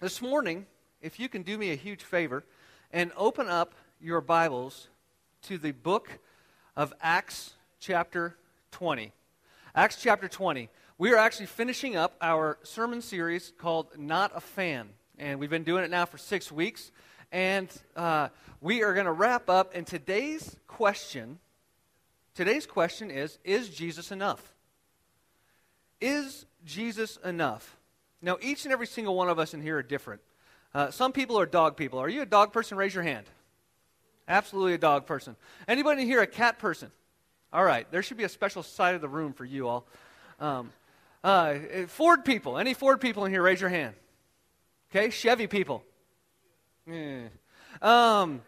This morning, if you can do me a huge favor and open up your Bibles to the book of Acts, chapter 20. Acts, chapter 20. We are actually finishing up our sermon series called Not a Fan. And we've been doing it now for six weeks. And uh, we are going to wrap up. And today's question today's question is Is Jesus enough? Is Jesus enough? Now, each and every single one of us in here are different. Uh, some people are dog people. Are you a dog person? Raise your hand. Absolutely a dog person. Anybody in here a cat person? All right, there should be a special side of the room for you all. Um, uh, Ford people. Any Ford people in here? Raise your hand. Okay, Chevy people. Eh. Um,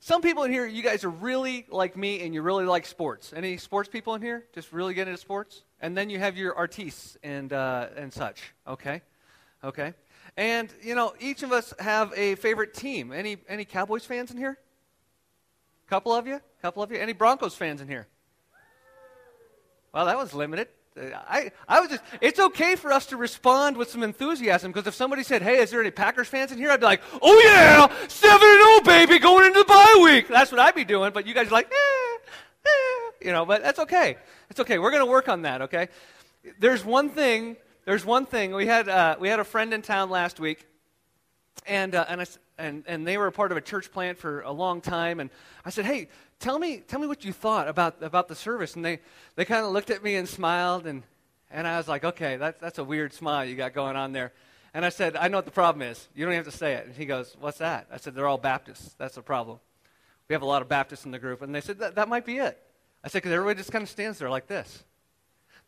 some people in here, you guys are really like me and you really like sports. Any sports people in here? Just really get into sports? And then you have your artistes and, uh, and such. Okay? Okay? And, you know, each of us have a favorite team. Any, any Cowboys fans in here? Couple of you? Couple of you? Any Broncos fans in here? Well, that was limited. I, I was just, it's okay for us to respond with some enthusiasm because if somebody said, hey, is there any Packers fans in here? I'd be like, oh yeah, 7 0, baby, going into the bye week. That's what I'd be doing, but you guys are like, eh, you know, but that's okay. It's okay. We're going to work on that, okay? There's one thing, there's one thing. We had, uh, we had a friend in town last week, and, uh, and, I, and, and they were a part of a church plant for a long time, and I said, hey, tell me, tell me what you thought about, about the service. And they, they kind of looked at me and smiled, and, and I was like, okay, that's, that's a weird smile you got going on there. And I said, I know what the problem is. You don't have to say it. And he goes, what's that? I said, they're all Baptists. That's the problem. We have a lot of Baptists in the group. And they said, that, that might be it. I said, because everybody just kind of stands there like this.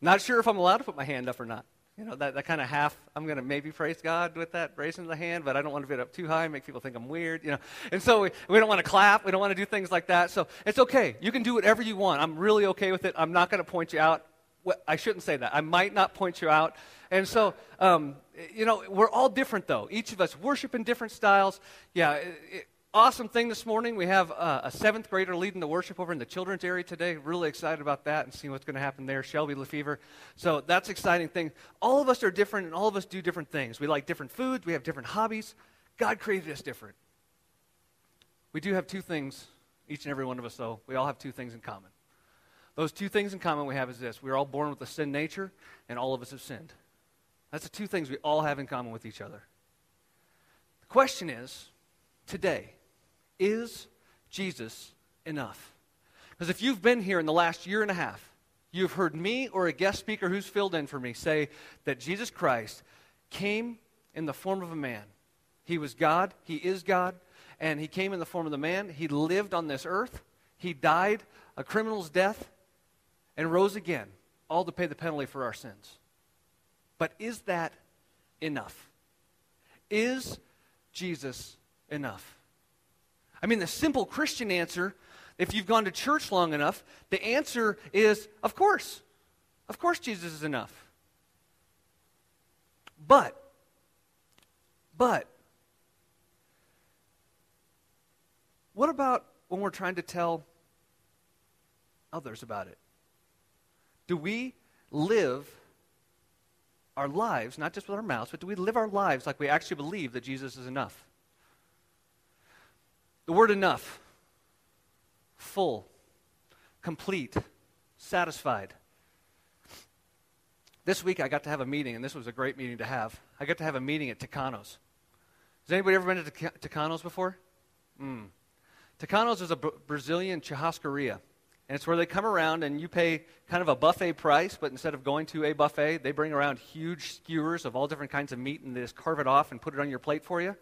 Not sure if I'm allowed to put my hand up or not. You know, that, that kind of half, I'm going to maybe praise God with that, raising the hand, but I don't want to get up too high, make people think I'm weird, you know. And so we, we don't want to clap. We don't want to do things like that. So it's okay. You can do whatever you want. I'm really okay with it. I'm not going to point you out. Well, I shouldn't say that. I might not point you out. And so, um, you know, we're all different, though. Each of us worship in different styles. Yeah, it, awesome thing this morning. We have uh, a seventh grader leading the worship over in the children's area today. Really excited about that and seeing what's going to happen there. Shelby Lefevre. So that's exciting thing. All of us are different, and all of us do different things. We like different foods. We have different hobbies. God created us different. We do have two things, each and every one of us, though. We all have two things in common. Those two things in common we have is this: we're all born with a sin nature, and all of us have sinned. That's the two things we all have in common with each other. The question is, today is Jesus enough? Because if you've been here in the last year and a half, you've heard me or a guest speaker who's filled in for me say that Jesus Christ came in the form of a man. He was God, He is God, and He came in the form of the man. He lived on this earth, He died a criminal's death, and rose again, all to pay the penalty for our sins. But is that enough? Is Jesus enough? I mean, the simple Christian answer, if you've gone to church long enough, the answer is of course. Of course, Jesus is enough. But, but, what about when we're trying to tell others about it? Do we live our lives, not just with our mouths, but do we live our lives like we actually believe that Jesus is enough? The word enough, full, complete, satisfied. This week I got to have a meeting, and this was a great meeting to have. I got to have a meeting at Tucanos. Has anybody ever been to Tucanos before? Mm. Tucanos is a Brazilian churrascaria. And it's where they come around and you pay kind of a buffet price, but instead of going to a buffet, they bring around huge skewers of all different kinds of meat and they just carve it off and put it on your plate for you.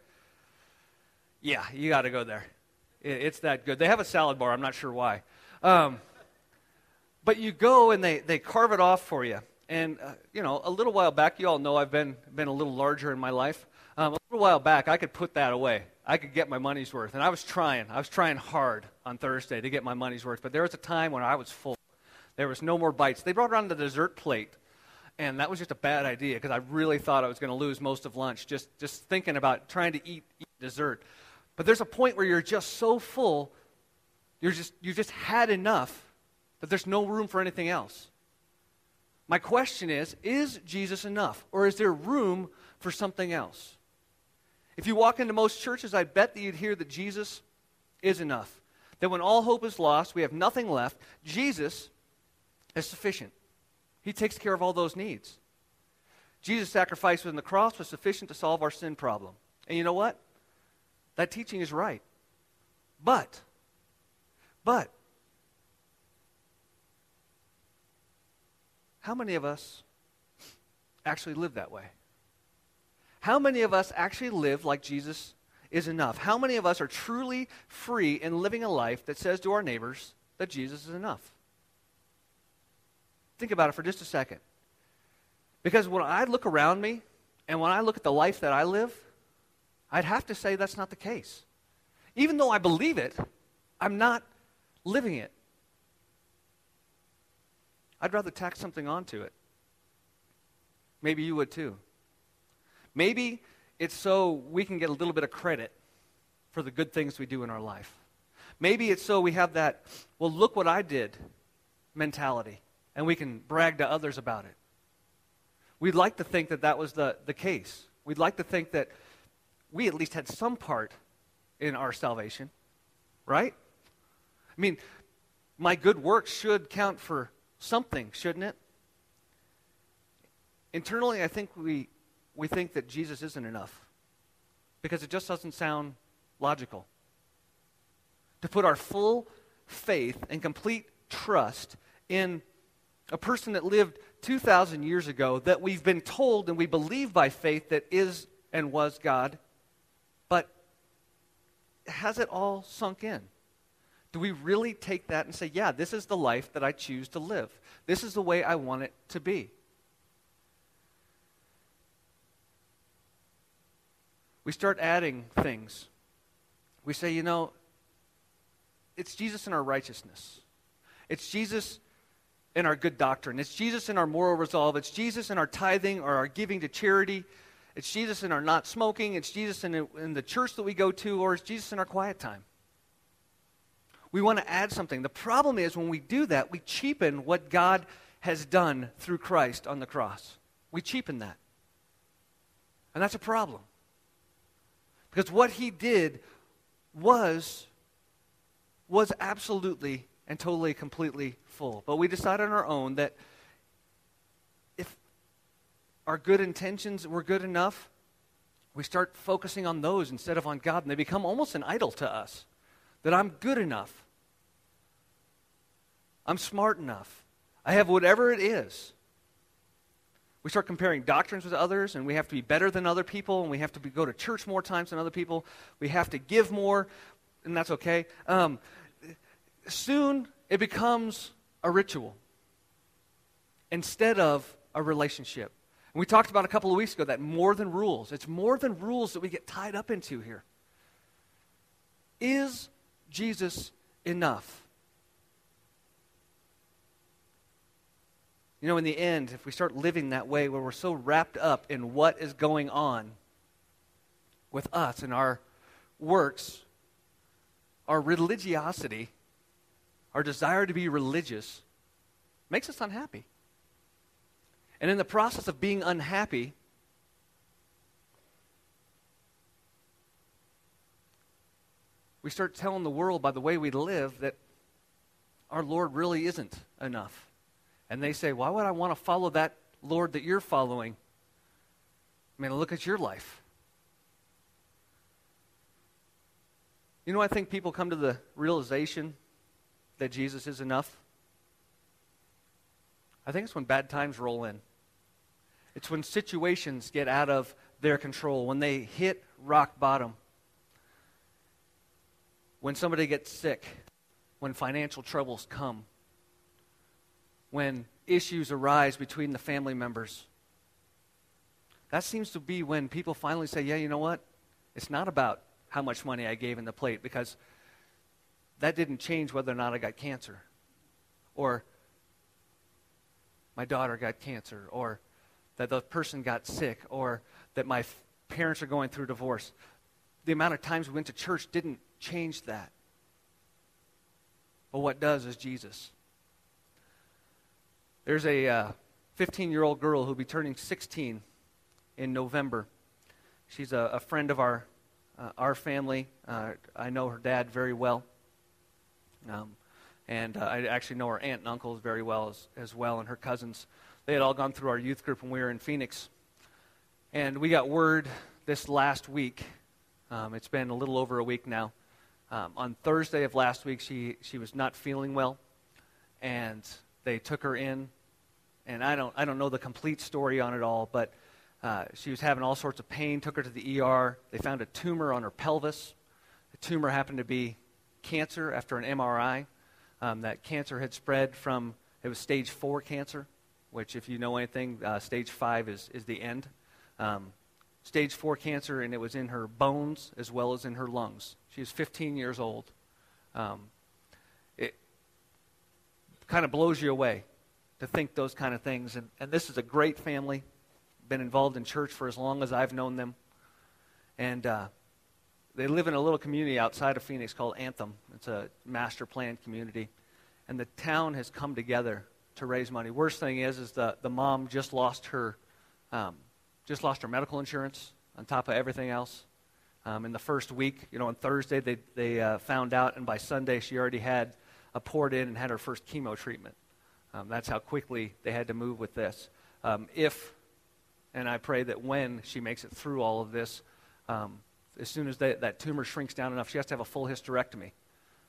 Yeah, you got to go there. It's that good. They have a salad bar. I'm not sure why. Um, but you go and they, they carve it off for you. And, uh, you know, a little while back, you all know I've been, been a little larger in my life. Um, a little while back, I could put that away. I could get my money's worth. And I was trying. I was trying hard on Thursday to get my money's worth. But there was a time when I was full. There was no more bites. They brought around the dessert plate. And that was just a bad idea because I really thought I was going to lose most of lunch just, just thinking about trying to eat, eat dessert. But there's a point where you're just so full, you're just, you've just had enough that there's no room for anything else. My question is Is Jesus enough? Or is there room for something else? If you walk into most churches, I bet that you'd hear that Jesus is enough. That when all hope is lost, we have nothing left, Jesus is sufficient. He takes care of all those needs. Jesus' sacrifice on the cross was sufficient to solve our sin problem. And you know what? That teaching is right. But, but, how many of us actually live that way? How many of us actually live like Jesus is enough? How many of us are truly free in living a life that says to our neighbors that Jesus is enough? Think about it for just a second. Because when I look around me and when I look at the life that I live, I'd have to say that's not the case. Even though I believe it, I'm not living it. I'd rather tack something onto it. Maybe you would too. Maybe it's so we can get a little bit of credit for the good things we do in our life. Maybe it's so we have that, well, look what I did mentality, and we can brag to others about it. We'd like to think that that was the, the case. We'd like to think that we at least had some part in our salvation, right? I mean, my good works should count for something, shouldn't it? Internally, I think we, we think that Jesus isn't enough because it just doesn't sound logical. To put our full faith and complete trust in a person that lived 2,000 years ago that we've been told and we believe by faith that is and was God, has it all sunk in? Do we really take that and say, yeah, this is the life that I choose to live? This is the way I want it to be? We start adding things. We say, you know, it's Jesus in our righteousness. It's Jesus in our good doctrine. It's Jesus in our moral resolve. It's Jesus in our tithing or our giving to charity. It's Jesus in our not smoking. It's Jesus in the, in the church that we go to, or it's Jesus in our quiet time. We want to add something. The problem is when we do that, we cheapen what God has done through Christ on the cross. We cheapen that. And that's a problem. Because what he did was was absolutely and totally, completely full. But we decide on our own that our good intentions were good enough, we start focusing on those instead of on God, and they become almost an idol to us. That I'm good enough, I'm smart enough, I have whatever it is. We start comparing doctrines with others, and we have to be better than other people, and we have to be, go to church more times than other people. We have to give more, and that's okay. Um, soon it becomes a ritual instead of a relationship. And we talked about a couple of weeks ago that more than rules. It's more than rules that we get tied up into here. Is Jesus enough? You know, in the end, if we start living that way where we're so wrapped up in what is going on with us and our works, our religiosity our desire to be religious makes us unhappy. And in the process of being unhappy, we start telling the world by the way we live that our Lord really isn't enough. And they say, Why would I want to follow that Lord that you're following? I mean, look at your life. You know, I think people come to the realization that Jesus is enough? I think it's when bad times roll in. It's when situations get out of their control, when they hit rock bottom, when somebody gets sick, when financial troubles come, when issues arise between the family members. That seems to be when people finally say, yeah, you know what? It's not about how much money I gave in the plate because that didn't change whether or not I got cancer. Or my daughter got cancer. Or that the person got sick. Or that my f- parents are going through divorce. The amount of times we went to church didn't change that. But what does is Jesus. There's a 15 uh, year old girl who'll be turning 16 in November. she's a, a friend of our, uh, our family. Uh, I know her dad very well. Um, and uh, I actually know her aunt and uncles very well as, as well, and her cousins. They had all gone through our youth group when we were in Phoenix. And we got word this last week. Um, it's been a little over a week now. Um, on Thursday of last week, she, she was not feeling well, and they took her in. And I don't, I don't know the complete story on it all, but uh, she was having all sorts of pain, took her to the ER. They found a tumor on her pelvis. The tumor happened to be cancer after an MRI. Um, that cancer had spread from, it was stage four cancer, which, if you know anything, uh, stage five is, is the end. Um, stage four cancer, and it was in her bones as well as in her lungs. She was 15 years old. Um, it kind of blows you away to think those kind of things. And, and this is a great family been involved in church for as long as I've known them. And uh, they live in a little community outside of Phoenix called Anthem. It's a master planned community. And the town has come together to raise money. Worst thing is, is the, the mom just lost her, um, just lost her medical insurance on top of everything else. Um, in the first week, you know, on Thursday they, they uh, found out, and by Sunday she already had a port in and had her first chemo treatment. Um, that's how quickly they had to move with this. Um, if and I pray that when she makes it through all of this, um, as soon as they, that tumor shrinks down enough, she has to have a full hysterectomy,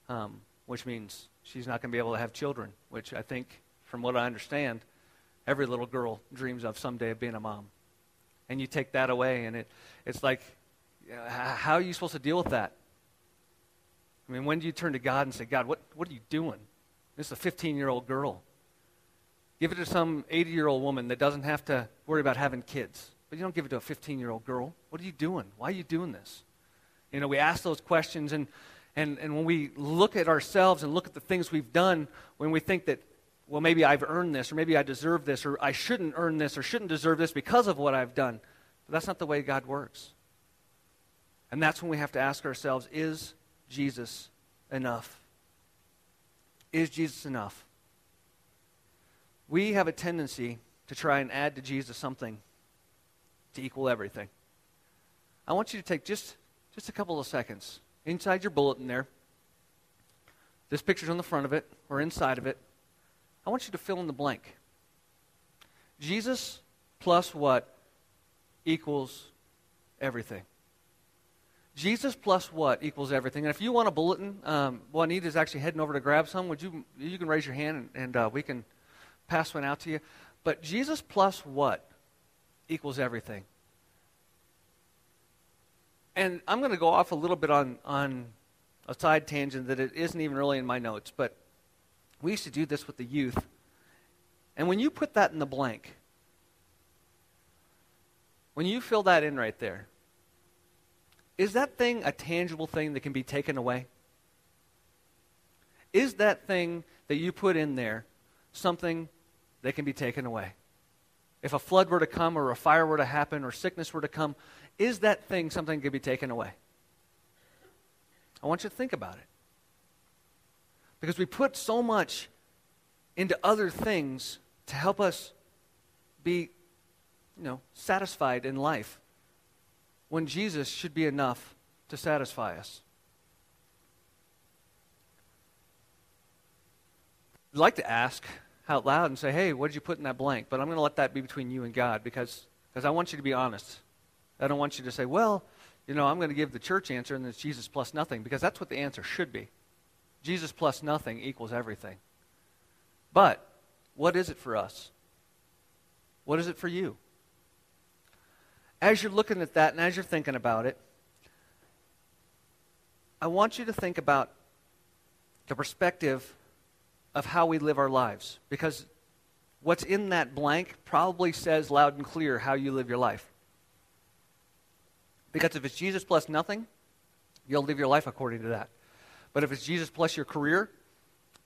um, which means she's not going to be able to have children, which I think, from what I understand, every little girl dreams of someday of being a mom. And you take that away, and it, it's like, uh, how are you supposed to deal with that? I mean, when do you turn to God and say, God, what, what are you doing? This is a 15 year old girl. Give it to some 80 year old woman that doesn't have to worry about having kids. But you don't give it to a 15 year old girl. What are you doing? Why are you doing this? You know, we ask those questions, and, and, and when we look at ourselves and look at the things we've done, when we think that, well, maybe I've earned this, or maybe I deserve this, or I shouldn't earn this, or shouldn't deserve this because of what I've done. But that's not the way God works. And that's when we have to ask ourselves is Jesus enough? Is Jesus enough? we have a tendency to try and add to Jesus something to equal everything. I want you to take just, just a couple of seconds inside your bulletin there. This picture's on the front of it or inside of it. I want you to fill in the blank. Jesus plus what equals everything? Jesus plus what equals everything? And if you want a bulletin, um, Juanita is actually heading over to grab some. Would you? You can raise your hand and, and uh, we can pass one out to you. But Jesus plus what equals everything? And I'm going to go off a little bit on, on a side tangent that it isn't even really in my notes, but we used to do this with the youth. And when you put that in the blank, when you fill that in right there, is that thing a tangible thing that can be taken away? Is that thing that you put in there something that can be taken away. If a flood were to come, or a fire were to happen, or sickness were to come, is that thing something that can be taken away? I want you to think about it. Because we put so much into other things to help us be, you know, satisfied in life when Jesus should be enough to satisfy us. I'd like to ask out loud and say, hey, what did you put in that blank? But I'm going to let that be between you and God because because I want you to be honest. I don't want you to say, well, you know, I'm going to give the church answer and it's Jesus plus nothing because that's what the answer should be. Jesus plus nothing equals everything. But what is it for us? What is it for you? As you're looking at that and as you're thinking about it, I want you to think about the perspective of how we live our lives. Because what's in that blank probably says loud and clear how you live your life. Because if it's Jesus plus nothing, you'll live your life according to that. But if it's Jesus plus your career,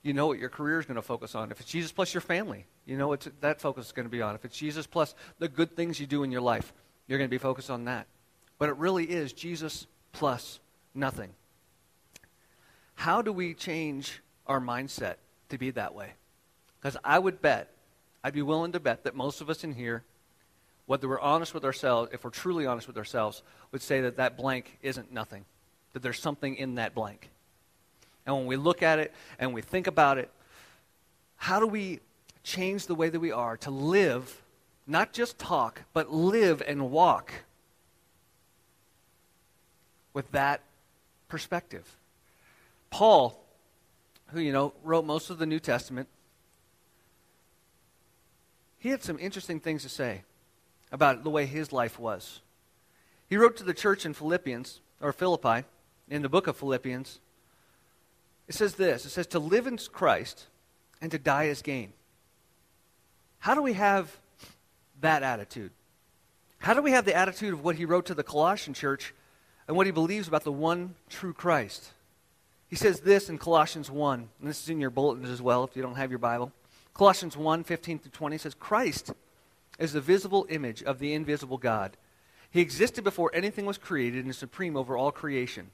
you know what your career is going to focus on. If it's Jesus plus your family, you know what that focus is going to be on. If it's Jesus plus the good things you do in your life, you're going to be focused on that. But it really is Jesus plus nothing. How do we change our mindset to be that way. Because I would bet, I'd be willing to bet that most of us in here whether we're honest with ourselves, if we're truly honest with ourselves, would say that that blank isn't nothing, that there's something in that blank. And when we look at it and we think about it, how do we change the way that we are to live, not just talk, but live and walk with that perspective? Paul, who, you know, wrote most of the New Testament, he had some interesting things to say about the way his life was. He wrote to the church in Philippians, or Philippi, in the book of Philippians. It says this it says, To live in Christ and to die is gain. How do we have that attitude? How do we have the attitude of what he wrote to the Colossian church and what he believes about the one true Christ? He says this in Colossians 1, and this is in your bulletins as well if you don't have your Bible. Colossians 1 15 through 20 says, Christ is the visible image of the invisible God. He existed before anything was created and is supreme over all creation.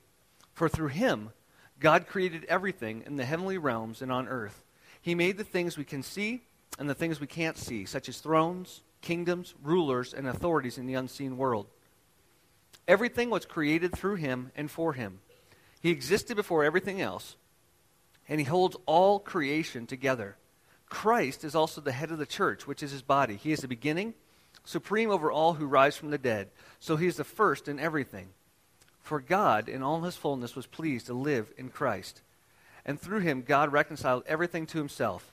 For through him, God created everything in the heavenly realms and on earth. He made the things we can see and the things we can't see, such as thrones, kingdoms, rulers, and authorities in the unseen world. Everything was created through him and for him. He existed before everything else, and he holds all creation together. Christ is also the head of the church, which is his body. He is the beginning, supreme over all who rise from the dead. So he is the first in everything. For God, in all his fullness, was pleased to live in Christ. And through him, God reconciled everything to himself.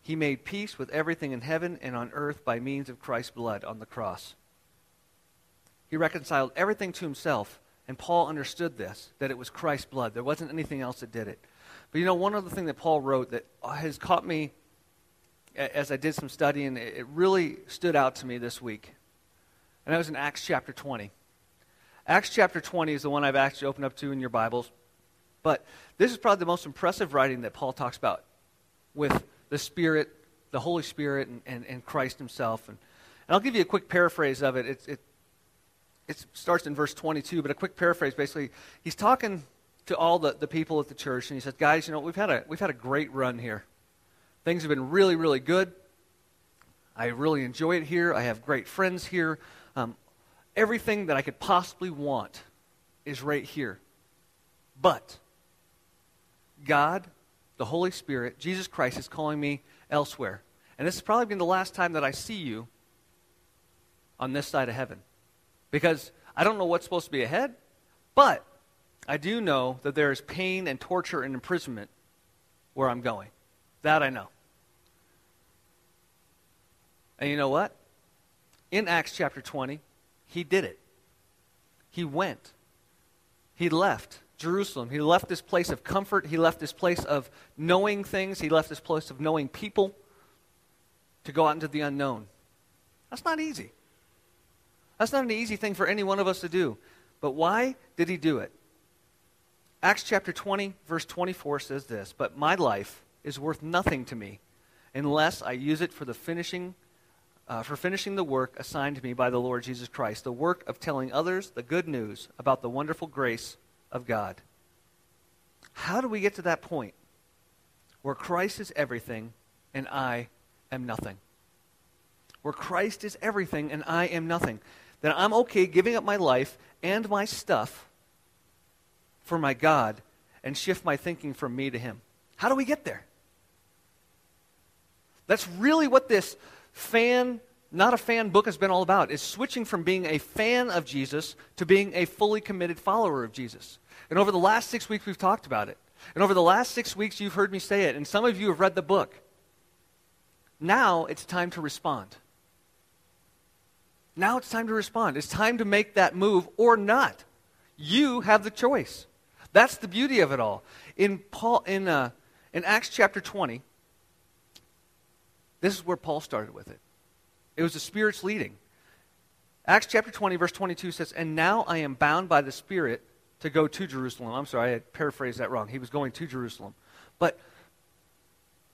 He made peace with everything in heaven and on earth by means of Christ's blood on the cross. He reconciled everything to himself, and Paul understood this that it was Christ's blood. There wasn't anything else that did it. But you know, one other thing that Paul wrote that has caught me as I did some studying, it really stood out to me this week. And that was in Acts chapter 20. Acts chapter 20 is the one I've actually opened up to in your Bibles. But this is probably the most impressive writing that Paul talks about with the Spirit, the Holy Spirit, and, and, and Christ Himself. And, and, I'll give you a quick paraphrase of it. it. It, it starts in verse 22, but a quick paraphrase basically, he's talking to all the, the people at the church, and he says, Guys, you know, we've had, a, we've had a great run here. Things have been really, really good. I really enjoy it here. I have great friends here. Um, everything that I could possibly want is right here. But God, the Holy Spirit, Jesus Christ is calling me elsewhere. And this has probably been the last time that I see you on this side of heaven. Because I don't know what's supposed to be ahead, but I do know that there is pain and torture and imprisonment where I'm going. That I know. And you know what? In Acts chapter 20, he did it. He went. He left Jerusalem. He left this place of comfort. He left this place of knowing things. He left this place of knowing people to go out into the unknown. That's not easy. That's not an easy thing for any one of us to do. But why did he do it? Acts chapter 20, verse 24 says this But my life is worth nothing to me unless I use it for the finishing uh, for finishing the work assigned to me by the Lord Jesus Christ, the work of telling others the good news about the wonderful grace of God. How do we get to that point where Christ is everything and I am nothing? Where Christ is everything and I am nothing. That I'm okay giving up my life and my stuff for my God and shift my thinking from me to Him. How do we get there? That's really what this fan, not a fan book has been all about, is switching from being a fan of Jesus to being a fully committed follower of Jesus. And over the last six weeks, we've talked about it. And over the last six weeks, you've heard me say it. And some of you have read the book. Now it's time to respond. Now it's time to respond. It's time to make that move or not. You have the choice. That's the beauty of it all. In Paul, in uh, in Acts chapter 20, this is where Paul started with it. It was the Spirit's leading. Acts chapter 20, verse 22 says, And now I am bound by the Spirit to go to Jerusalem. I'm sorry, I paraphrased that wrong. He was going to Jerusalem. But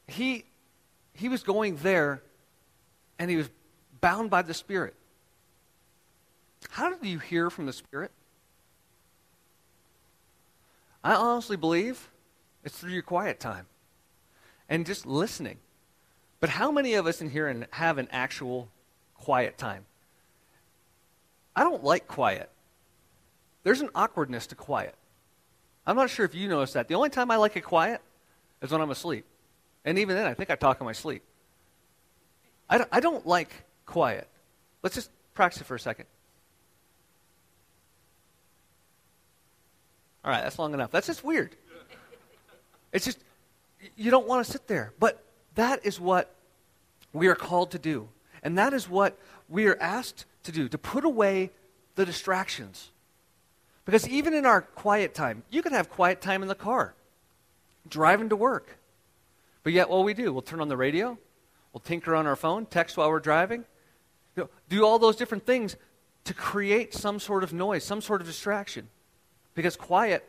he, he was going there, and he was bound by the Spirit. How did you hear from the Spirit? I honestly believe it's through your quiet time and just listening. But how many of us in here have an actual quiet time? I don't like quiet. There's an awkwardness to quiet. I'm not sure if you notice that. The only time I like it quiet is when I'm asleep. And even then, I think I talk in my sleep. I don't, I don't like quiet. Let's just practice it for a second. All right, that's long enough. That's just weird. It's just, you don't want to sit there. But that is what we are called to do. And that is what we are asked to do to put away the distractions. Because even in our quiet time, you can have quiet time in the car, driving to work. But yet, what we do, we'll turn on the radio, we'll tinker on our phone, text while we're driving, you know, do all those different things to create some sort of noise, some sort of distraction. Because quiet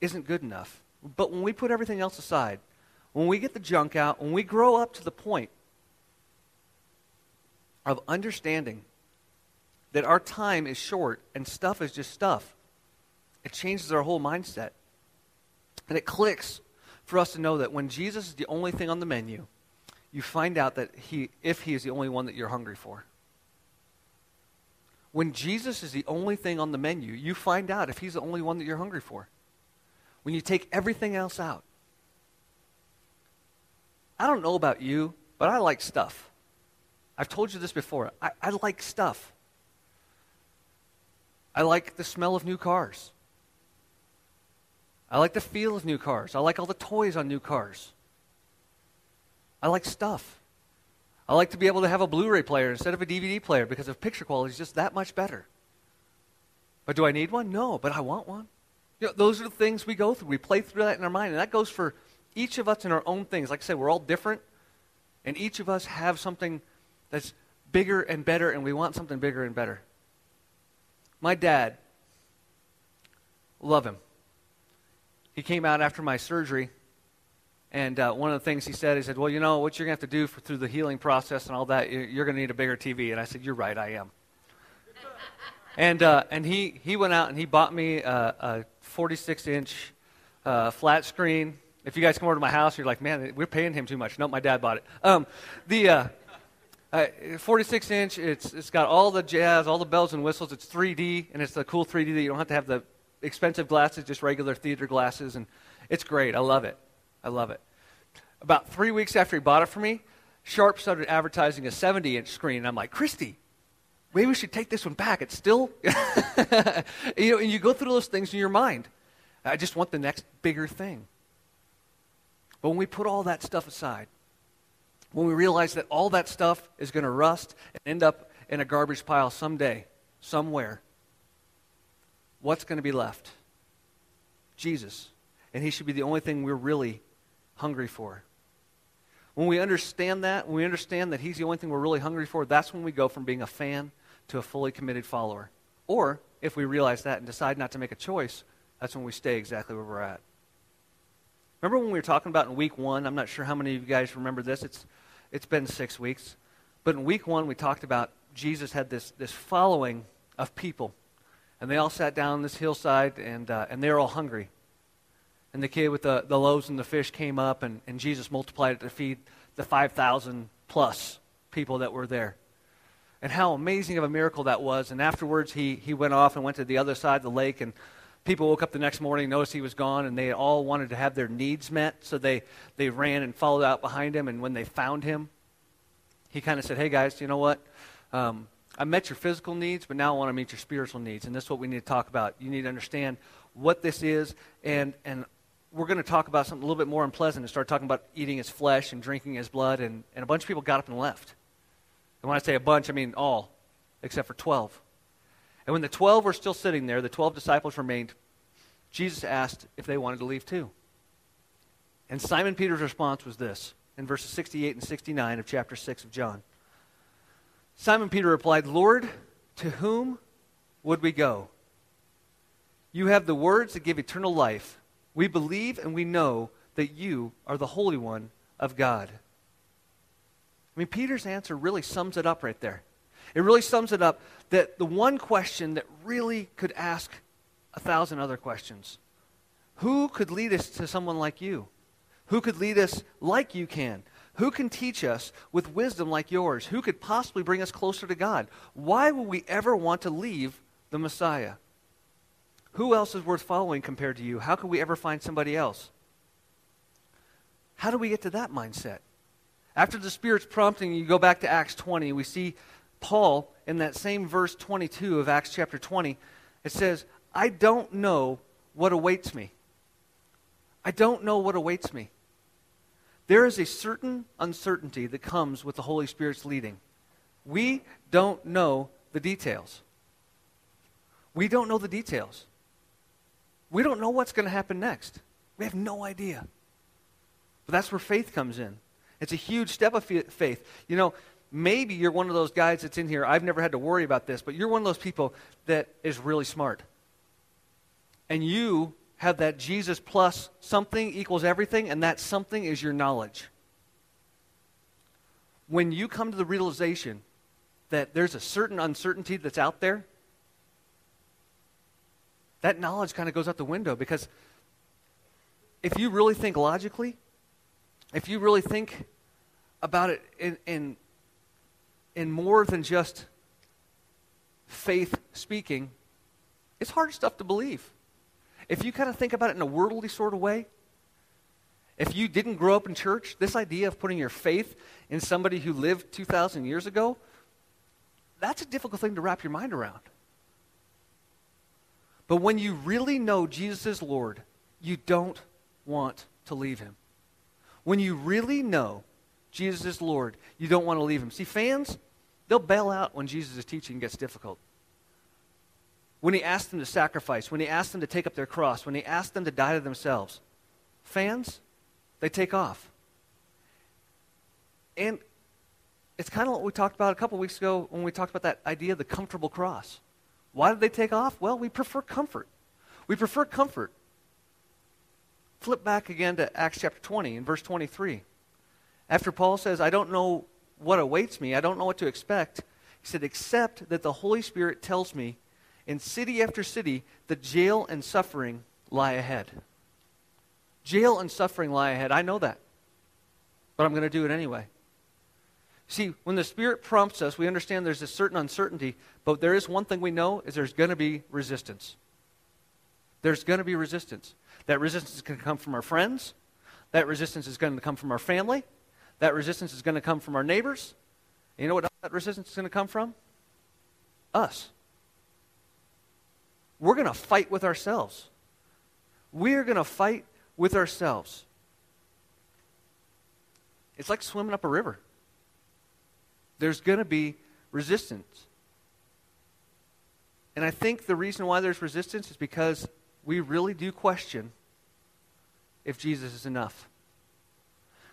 isn't good enough. But when we put everything else aside, when we get the junk out, when we grow up to the point of understanding that our time is short and stuff is just stuff, it changes our whole mindset. And it clicks for us to know that when Jesus is the only thing on the menu, you find out that he, if he is the only one that you're hungry for. When Jesus is the only thing on the menu, you find out if he's the only one that you're hungry for. When you take everything else out. I don't know about you, but I like stuff. I've told you this before. I, I like stuff. I like the smell of new cars. I like the feel of new cars. I like all the toys on new cars. I like stuff. I like to be able to have a Blu ray player instead of a DVD player because the picture quality is just that much better. But do I need one? No, but I want one. You know, those are the things we go through. We play through that in our mind, and that goes for each of us in our own things. Like I said, we're all different, and each of us have something that's bigger and better, and we want something bigger and better. My dad, love him he came out after my surgery, and uh, one of the things he said, he said, Well, you know, what you're going to have to do for, through the healing process and all that, you're going to need a bigger TV. And I said, You're right, I am. and uh, and he, he went out and he bought me a, a 46 inch uh, flat screen. If you guys come over to my house, you're like, Man, we're paying him too much. No, my dad bought it. Um, the. Uh, uh, 46 inch, it's, it's got all the jazz, all the bells and whistles. It's 3D, and it's the cool 3D that you don't have to have the expensive glasses, just regular theater glasses, and it's great. I love it. I love it. About three weeks after he bought it for me, Sharp started advertising a 70 inch screen. And I'm like, Christy, maybe we should take this one back. It's still, you know, and you go through those things in your mind. I just want the next bigger thing. But when we put all that stuff aside, when we realize that all that stuff is going to rust and end up in a garbage pile someday, somewhere, what's going to be left? Jesus. And he should be the only thing we're really hungry for. When we understand that, when we understand that he's the only thing we're really hungry for, that's when we go from being a fan to a fully committed follower. Or if we realize that and decide not to make a choice, that's when we stay exactly where we're at. Remember when we were talking about in week one? I'm not sure how many of you guys remember this. It's, it's been six weeks. But in week one, we talked about Jesus had this, this following of people and they all sat down on this hillside, and, uh, and they were all hungry. And the kid with the, the loaves and the fish came up, and, and Jesus multiplied it to feed the 5,000 plus people that were there. And how amazing of a miracle that was. And afterwards, he, he went off and went to the other side of the lake, and people woke up the next morning, noticed he was gone, and they all wanted to have their needs met. So they, they ran and followed out behind him. And when they found him, he kind of said, Hey, guys, you know what? Um, I met your physical needs, but now I want to meet your spiritual needs. And this is what we need to talk about. You need to understand what this is. And, and we're going to talk about something a little bit more unpleasant and start talking about eating his flesh and drinking his blood. And, and a bunch of people got up and left. And when I say a bunch, I mean all, except for 12. And when the 12 were still sitting there, the 12 disciples remained, Jesus asked if they wanted to leave too. And Simon Peter's response was this in verses 68 and 69 of chapter 6 of John. Simon Peter replied, Lord, to whom would we go? You have the words that give eternal life. We believe and we know that you are the Holy One of God. I mean, Peter's answer really sums it up right there. It really sums it up that the one question that really could ask a thousand other questions who could lead us to someone like you? Who could lead us like you can? Who can teach us with wisdom like yours? Who could possibly bring us closer to God? Why would we ever want to leave the Messiah? Who else is worth following compared to you? How could we ever find somebody else? How do we get to that mindset? After the Spirit's prompting, you go back to Acts 20, we see Paul in that same verse 22 of Acts chapter 20. It says, I don't know what awaits me. I don't know what awaits me. There is a certain uncertainty that comes with the Holy Spirit's leading. We don't know the details. We don't know the details. We don't know what's going to happen next. We have no idea. But that's where faith comes in. It's a huge step of faith. You know, maybe you're one of those guys that's in here. I've never had to worry about this, but you're one of those people that is really smart. And you have that Jesus plus something equals everything, and that something is your knowledge. When you come to the realization that there's a certain uncertainty that's out there, that knowledge kind of goes out the window because if you really think logically, if you really think about it in, in, in more than just faith speaking, it's hard stuff to believe. If you kind of think about it in a worldly sort of way, if you didn't grow up in church, this idea of putting your faith in somebody who lived 2,000 years ago, that's a difficult thing to wrap your mind around. But when you really know Jesus is Lord, you don't want to leave him. When you really know Jesus is Lord, you don't want to leave him. See, fans, they'll bail out when Jesus' teaching gets difficult. When he asks them to sacrifice, when he asks them to take up their cross, when he asks them to die to themselves, fans, they take off. And it's kind of what we talked about a couple weeks ago when we talked about that idea of the comfortable cross. Why did they take off? Well, we prefer comfort. We prefer comfort. Flip back again to Acts chapter 20 and verse 23. After Paul says, I don't know what awaits me, I don't know what to expect, he said, except that the Holy Spirit tells me in city after city the jail and suffering lie ahead. Jail and suffering lie ahead. I know that. But I'm going to do it anyway. See, when the Spirit prompts us, we understand there's a certain uncertainty, but there is one thing we know is there's going to be resistance. There's going to be resistance. That resistance to come from our friends. That resistance is going to come from our family. That resistance is going to come from our neighbors. And you know what that resistance is going to come from? Us. We're going to fight with ourselves. We're going to fight with ourselves. It's like swimming up a river. There's going to be resistance. And I think the reason why there's resistance is because we really do question if Jesus is enough.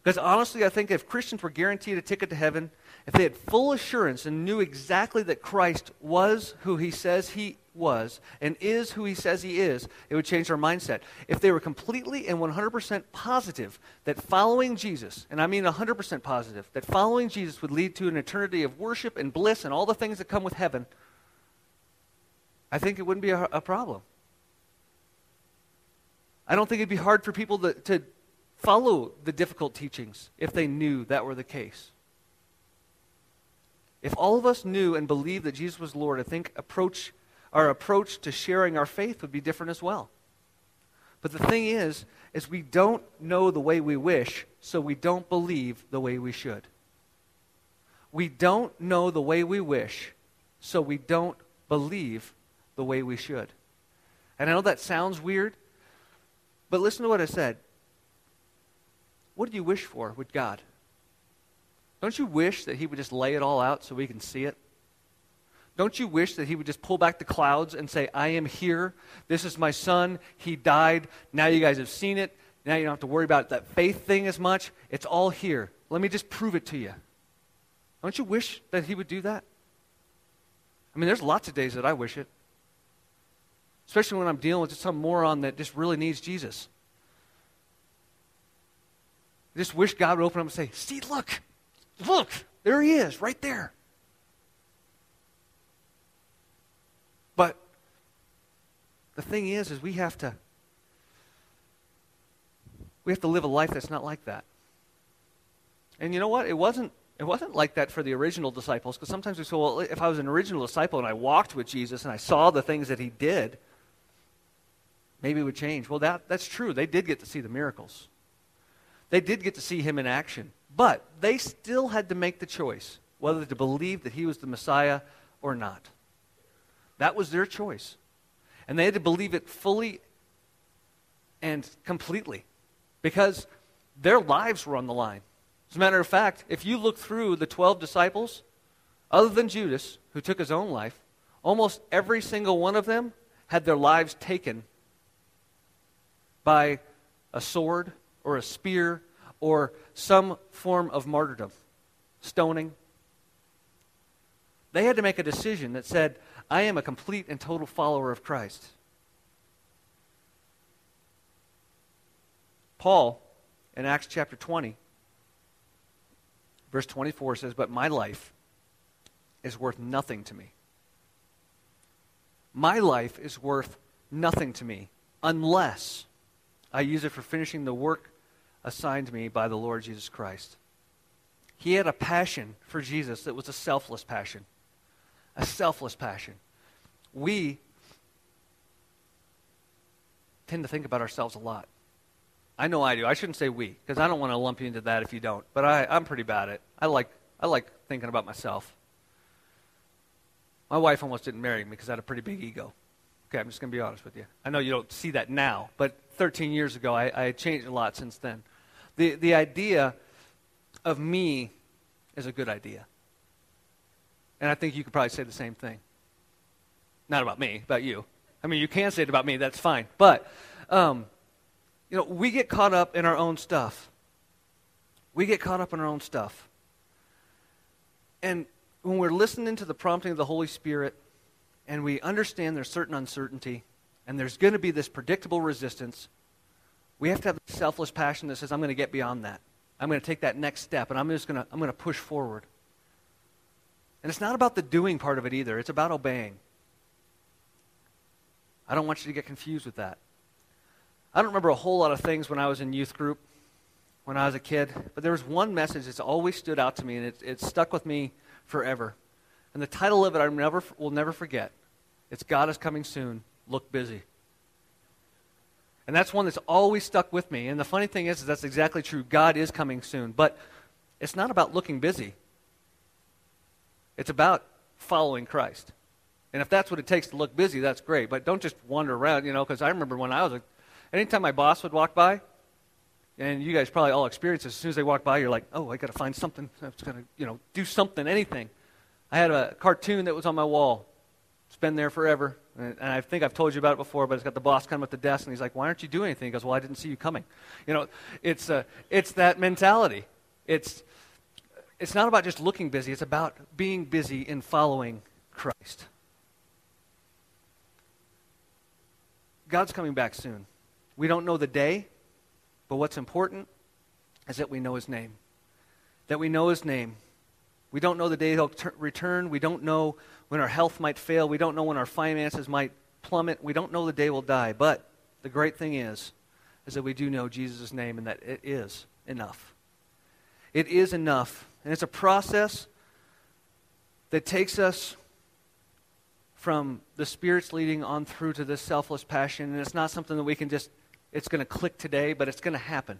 Because honestly, I think if Christians were guaranteed a ticket to heaven, if they had full assurance and knew exactly that Christ was who he says he was and is who he says he is, it would change their mindset. If they were completely and 100% positive that following Jesus, and I mean 100% positive, that following Jesus would lead to an eternity of worship and bliss and all the things that come with heaven, I think it wouldn't be a, a problem. I don't think it'd be hard for people to, to follow the difficult teachings if they knew that were the case. If all of us knew and believed that Jesus was Lord, I think approach, our approach to sharing our faith would be different as well. But the thing is, is we don't know the way we wish, so we don't believe the way we should. We don't know the way we wish, so we don't believe the way we should. And I know that sounds weird, but listen to what I said. What do you wish for with God? Don't you wish that He would just lay it all out so we can see it? Don't you wish that He would just pull back the clouds and say, I am here. This is my son. He died. Now you guys have seen it. Now you don't have to worry about that faith thing as much. It's all here. Let me just prove it to you. Don't you wish that He would do that? I mean, there's lots of days that I wish it especially when I'm dealing with some moron that just really needs Jesus. Just wish God would open up and say, See, look, look, there he is, right there. But the thing is, is we have to we have to live a life that's not like that. And you know what? It wasn't, it wasn't like that for the original disciples, because sometimes we say, well, if I was an original disciple and I walked with Jesus and I saw the things that he did, maybe it would change. Well, that, that's true. They did get to see the miracles, they did get to see him in action. But they still had to make the choice whether to believe that he was the Messiah or not. That was their choice. And they had to believe it fully and completely because their lives were on the line. As a matter of fact, if you look through the 12 disciples, other than Judas, who took his own life, almost every single one of them had their lives taken by a sword or a spear or some form of martyrdom, stoning. They had to make a decision that said, I am a complete and total follower of Christ. Paul, in Acts chapter 20, verse 24 says, But my life is worth nothing to me. My life is worth nothing to me unless I use it for finishing the work assigned me by the Lord Jesus Christ. He had a passion for Jesus that was a selfless passion. A selfless passion. We tend to think about ourselves a lot. I know I do. I shouldn't say we, because I don't want to lump you into that if you don't. But I, I'm pretty bad at it. I like, I like thinking about myself. My wife almost didn't marry me because I had a pretty big ego. Okay, I'm just going to be honest with you. I know you don't see that now, but 13 years ago, I, I changed a lot since then. The, the idea of me is a good idea. And I think you could probably say the same thing. Not about me, about you. I mean, you can say it about me, that's fine. But, um, you know, we get caught up in our own stuff. We get caught up in our own stuff. And when we're listening to the prompting of the Holy Spirit and we understand there's certain uncertainty and there's going to be this predictable resistance, we have to have the selfless passion that says, I'm going to get beyond that. I'm going to take that next step and I'm just going to, I'm going to push forward. And it's not about the doing part of it either, it's about obeying. I don't want you to get confused with that. I don't remember a whole lot of things when I was in youth group, when I was a kid, but there was one message that's always stood out to me, and it, it stuck with me forever. And the title of it I never, will never forget. It's God is Coming Soon. Look busy. And that's one that's always stuck with me. And the funny thing is, is that's exactly true. God is coming soon. But it's not about looking busy, it's about following Christ. And if that's what it takes to look busy, that's great. But don't just wander around, you know, because I remember when I was a, anytime my boss would walk by, and you guys probably all experience this, as soon as they walk by, you're like, oh, I got to find something. I'm going to, you know, do something, anything. I had a cartoon that was on my wall. It's been there forever. And, I think I've told you about it before, but it's got the boss coming at the desk, and he's like, why aren't you doing anything? He goes, well, I didn't see you coming. You know, it's, uh, it's that mentality. It's, it's not about just looking busy. It's about being busy in following Christ. God's coming back soon. We don't know the day, but what's important is that we know his name. That we know his name. We don't know the day he'll ter- return. We don't know when our health might fail. We don't know when our finances might plummet. We don't know the day we'll die. But the great thing is, is that we do know Jesus' name and that it is enough. It is enough. And it's a process that takes us from the Spirit's leading on through to this selfless passion. And it's not something that we can just, it's going to click today, but it's going to happen.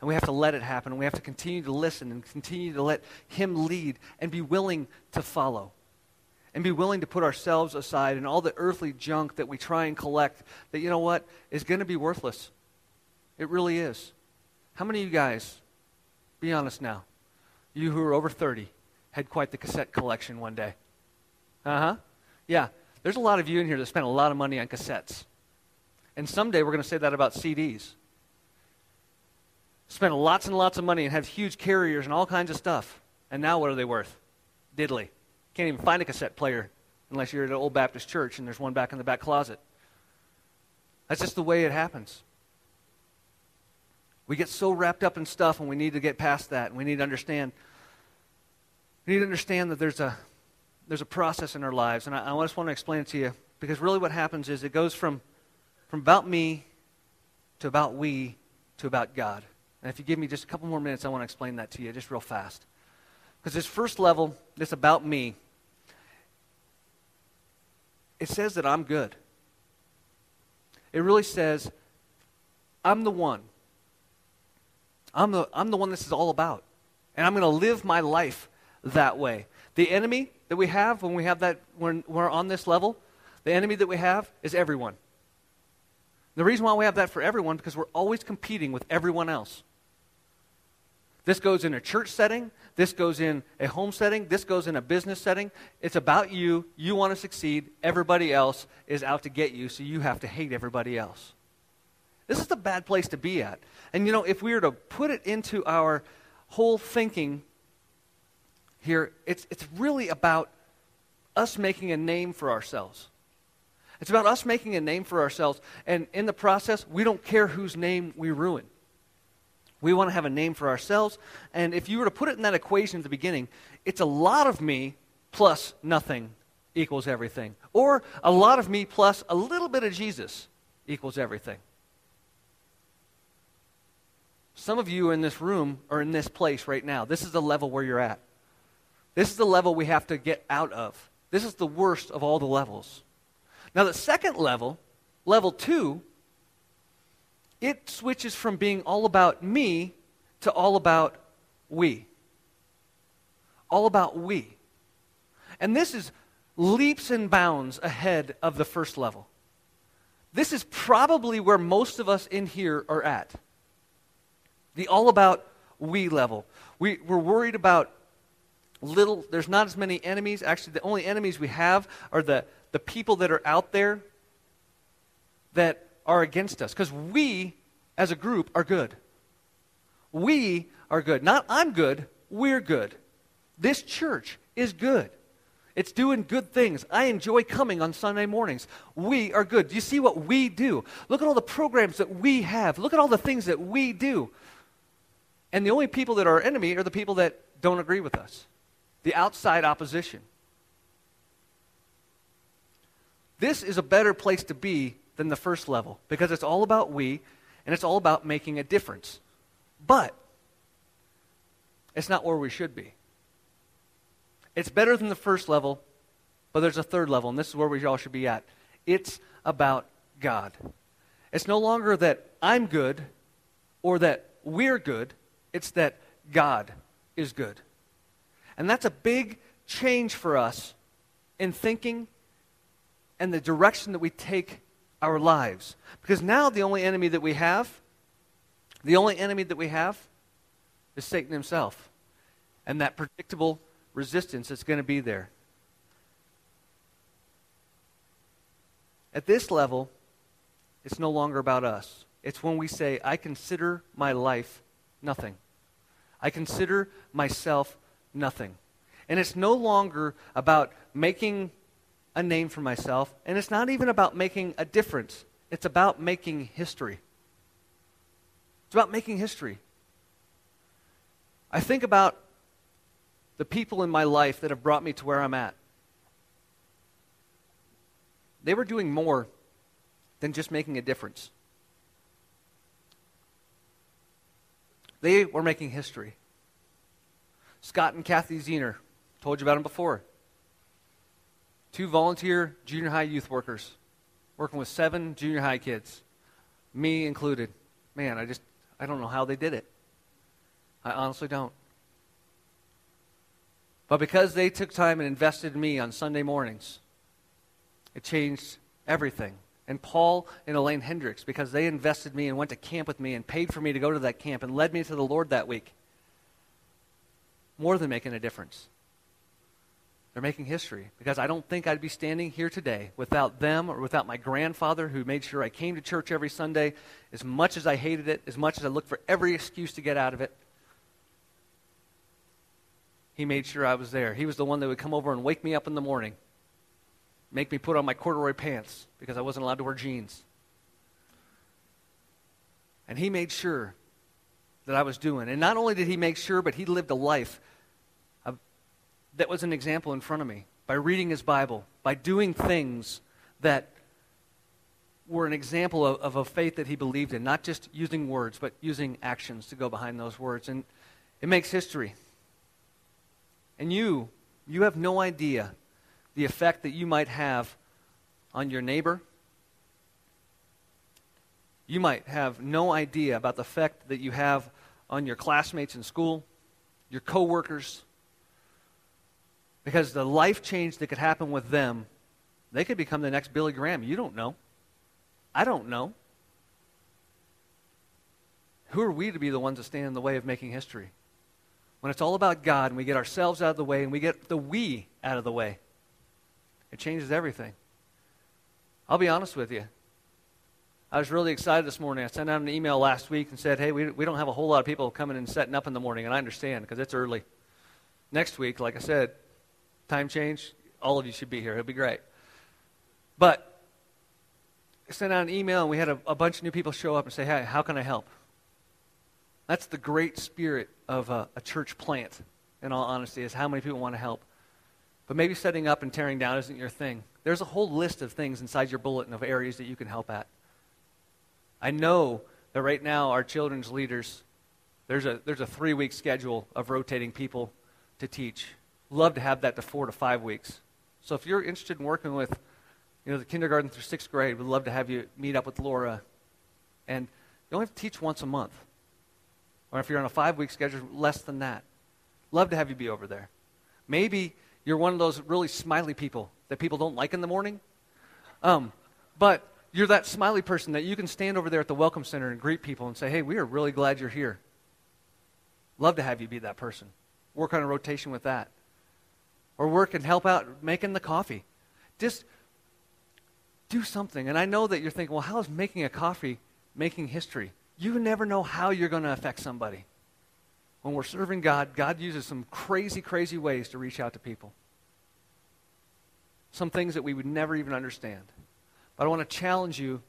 And we have to let it happen. And we have to continue to listen and continue to let Him lead and be willing to follow. And be willing to put ourselves aside and all the earthly junk that we try and collect that, you know what, is going to be worthless. It really is. How many of you guys, be honest now, you who are over 30, had quite the cassette collection one day? Uh huh. Yeah, there's a lot of you in here that spent a lot of money on cassettes. And someday we're going to say that about CDs. Spent lots and lots of money and have huge carriers and all kinds of stuff. And now what are they worth? Diddly. Can't even find a cassette player unless you're at an old Baptist church and there's one back in the back closet. That's just the way it happens. We get so wrapped up in stuff and we need to get past that. And we need to understand. We need to understand that there's a there's a process in our lives, and I, I just want to explain it to you because really what happens is it goes from, from about me to about we to about God. And if you give me just a couple more minutes, I want to explain that to you just real fast. Because this first level, this about me, it says that I'm good. It really says, I'm the one. I'm the, I'm the one this is all about. And I'm going to live my life that way. The enemy that we have when we have that when we're on this level, the enemy that we have is everyone. The reason why we have that for everyone because we're always competing with everyone else. This goes in a church setting, this goes in a home setting, this goes in a business setting. It's about you. You want to succeed. Everybody else is out to get you, so you have to hate everybody else. This is a bad place to be at. And you know, if we were to put it into our whole thinking here, it's, it's really about us making a name for ourselves. It's about us making a name for ourselves. And in the process, we don't care whose name we ruin. We want to have a name for ourselves. And if you were to put it in that equation at the beginning, it's a lot of me plus nothing equals everything. Or a lot of me plus a little bit of Jesus equals everything. Some of you in this room are in this place right now. This is the level where you're at. This is the level we have to get out of. This is the worst of all the levels. Now, the second level, level two, it switches from being all about me to all about we. All about we. And this is leaps and bounds ahead of the first level. This is probably where most of us in here are at. The all about we level. We, we're worried about little, there's not as many enemies. Actually, the only enemies we have are the, the people that are out there that are against us. Because we, as a group, are good. We are good. Not I'm good, we're good. This church is good. It's doing good things. I enjoy coming on Sunday mornings. We are good. Do you see what we do? Look at all the programs that we have. Look at all the things that we do. And the only people that are our enemy are the people that don't agree with us the outside opposition. This is a better place to be than the first level because it's all about we and it's all about making a difference. But it's not where we should be. It's better than the first level, but there's a third level, and this is where we all should be at. It's about God. It's no longer that I'm good or that we're good, it's that God is good. And that's a big change for us in thinking and the direction that we take our lives. Because now the only enemy that we have, the only enemy that we have is Satan himself. And that predictable resistance that's going to be there. At this level, it's no longer about us. It's when we say, I consider my life nothing. I consider myself nothing. And it's no longer about making a name for myself, and it's not even about making a difference. It's about making history. It's about making history. I think about the people in my life that have brought me to where I'm at. They were doing more than just making a difference. They were making history. Scott and Kathy Zener, told you about them before. Two volunteer junior high youth workers working with seven junior high kids, me included. Man, I just, I don't know how they did it. I honestly don't. But because they took time and invested in me on Sunday mornings, it changed everything and Paul and Elaine Hendricks because they invested me and went to camp with me and paid for me to go to that camp and led me to the Lord that week. More than making a difference. They're making history because I don't think I'd be standing here today without them or without my grandfather who made sure I came to church every Sunday as much as I hated it, as much as I looked for every excuse to get out of it. He made sure I was there. He was the one that would come over and wake me up in the morning make me put on my corduroy pants because I wasn't allowed to wear jeans. And he made sure that I was doing. And not only did he make sure, but he lived a life that was an example in front of me by reading his Bible, by doing things that were an example of, of a faith that he believed in, not just using words, but using actions to go behind those words. And it makes history. And you, you have no idea the effect that you might have on your neighbor. You might have no idea about the effect that you have on your classmates in school, your coworkers, because the life change that could happen with them, they could become the next Billy Graham. You don't know. I don't know. Who are we to be the ones that stand in the way of making history? When it's all about God and we get ourselves out of the way and we get the we out of the way, it changes everything. I'll be honest with you. I was really excited this morning. I sent out an email last week and said, hey, we, we don't have a whole lot of people coming and setting up in the morning, and I understand because it's early. Next week, like I said, time change, all of you should be here. It'll be great. But I sent out an email, and we had a, a bunch of new people show up and say, hey, how can I help? That's the great spirit of a, a church plant, in all honesty, is how many people want to help. But maybe setting up and tearing down isn't your thing. There's a whole list of things inside your bulletin of areas that you can help at. I know that right now our children's leaders, there's a, there's a three week schedule of rotating people to teach. Love to have that to four to five weeks. So if you're interested in working with you know, the kindergarten through sixth grade, we'd love to have you meet up with Laura. And you only have to teach once a month. Or if you're on a five week schedule, less than that. Love to have you be over there. Maybe you're one of those really smiley people that people don't like in the morning. Um, but you're that smiley person that you can stand over there at the Welcome Center and greet people and say, hey, we are really glad you're here. Love to have you be that person. Work on a rotation with that. Or work and help out making the coffee. Just do something. And I know that you're thinking, well, how is making a coffee making history? You never know how you're going to affect somebody. When we're serving God, God uses some crazy, crazy ways to reach out to people. Some things that we would never even understand. But I want to challenge you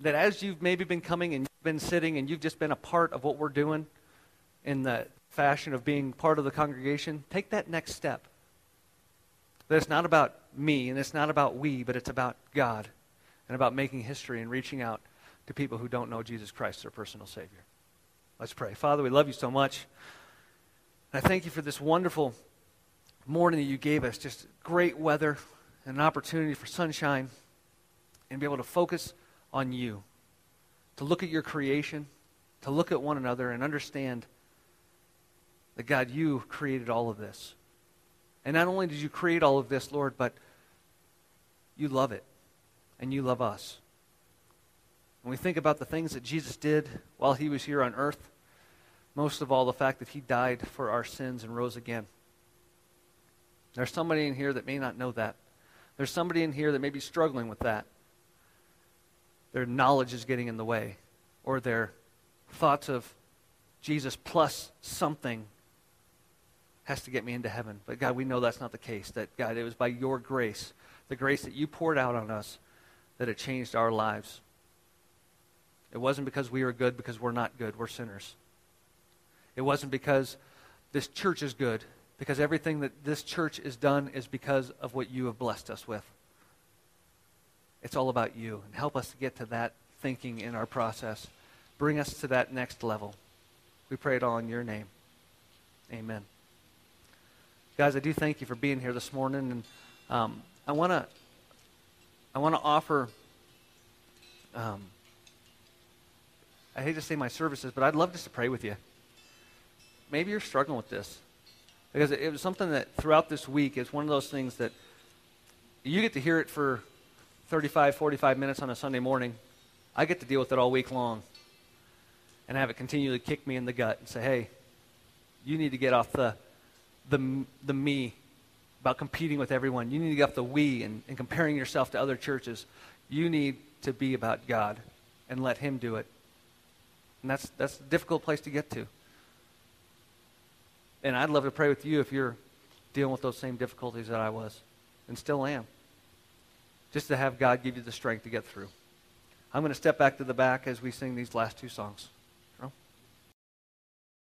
that as you've maybe been coming and you've been sitting and you've just been a part of what we're doing in the fashion of being part of the congregation, take that next step. That it's not about me and it's not about we, but it's about God and about making history and reaching out to people who don't know Jesus Christ, their personal Savior. Let's pray. Father, we love you so much. And I thank you for this wonderful morning that you gave us. Just great weather and an opportunity for sunshine and be able to focus on you, to look at your creation, to look at one another and understand that, God, you created all of this. And not only did you create all of this, Lord, but you love it and you love us. When we think about the things that Jesus did while he was here on earth, most of all, the fact that he died for our sins and rose again. There's somebody in here that may not know that. There's somebody in here that may be struggling with that. Their knowledge is getting in the way, or their thoughts of Jesus plus something has to get me into heaven. But God, we know that's not the case. That, God, it was by your grace, the grace that you poured out on us, that it changed our lives. It wasn't because we were good, because we're not good. We're sinners. It wasn't because this church is good, because everything that this church is done is because of what you have blessed us with. It's all about you. And help us to get to that thinking in our process. Bring us to that next level. We pray it all in your name. Amen. Guys, I do thank you for being here this morning. And um, I want to I want to offer. Um, I hate to say my services, but I'd love just to pray with you. Maybe you're struggling with this. Because it was something that throughout this week is one of those things that you get to hear it for 35, 45 minutes on a Sunday morning. I get to deal with it all week long and have it continually kick me in the gut and say, hey, you need to get off the, the, the me about competing with everyone. You need to get off the we and, and comparing yourself to other churches. You need to be about God and let Him do it. And that's, that's a difficult place to get to. And I'd love to pray with you if you're dealing with those same difficulties that I was and still am. Just to have God give you the strength to get through. I'm going to step back to the back as we sing these last two songs.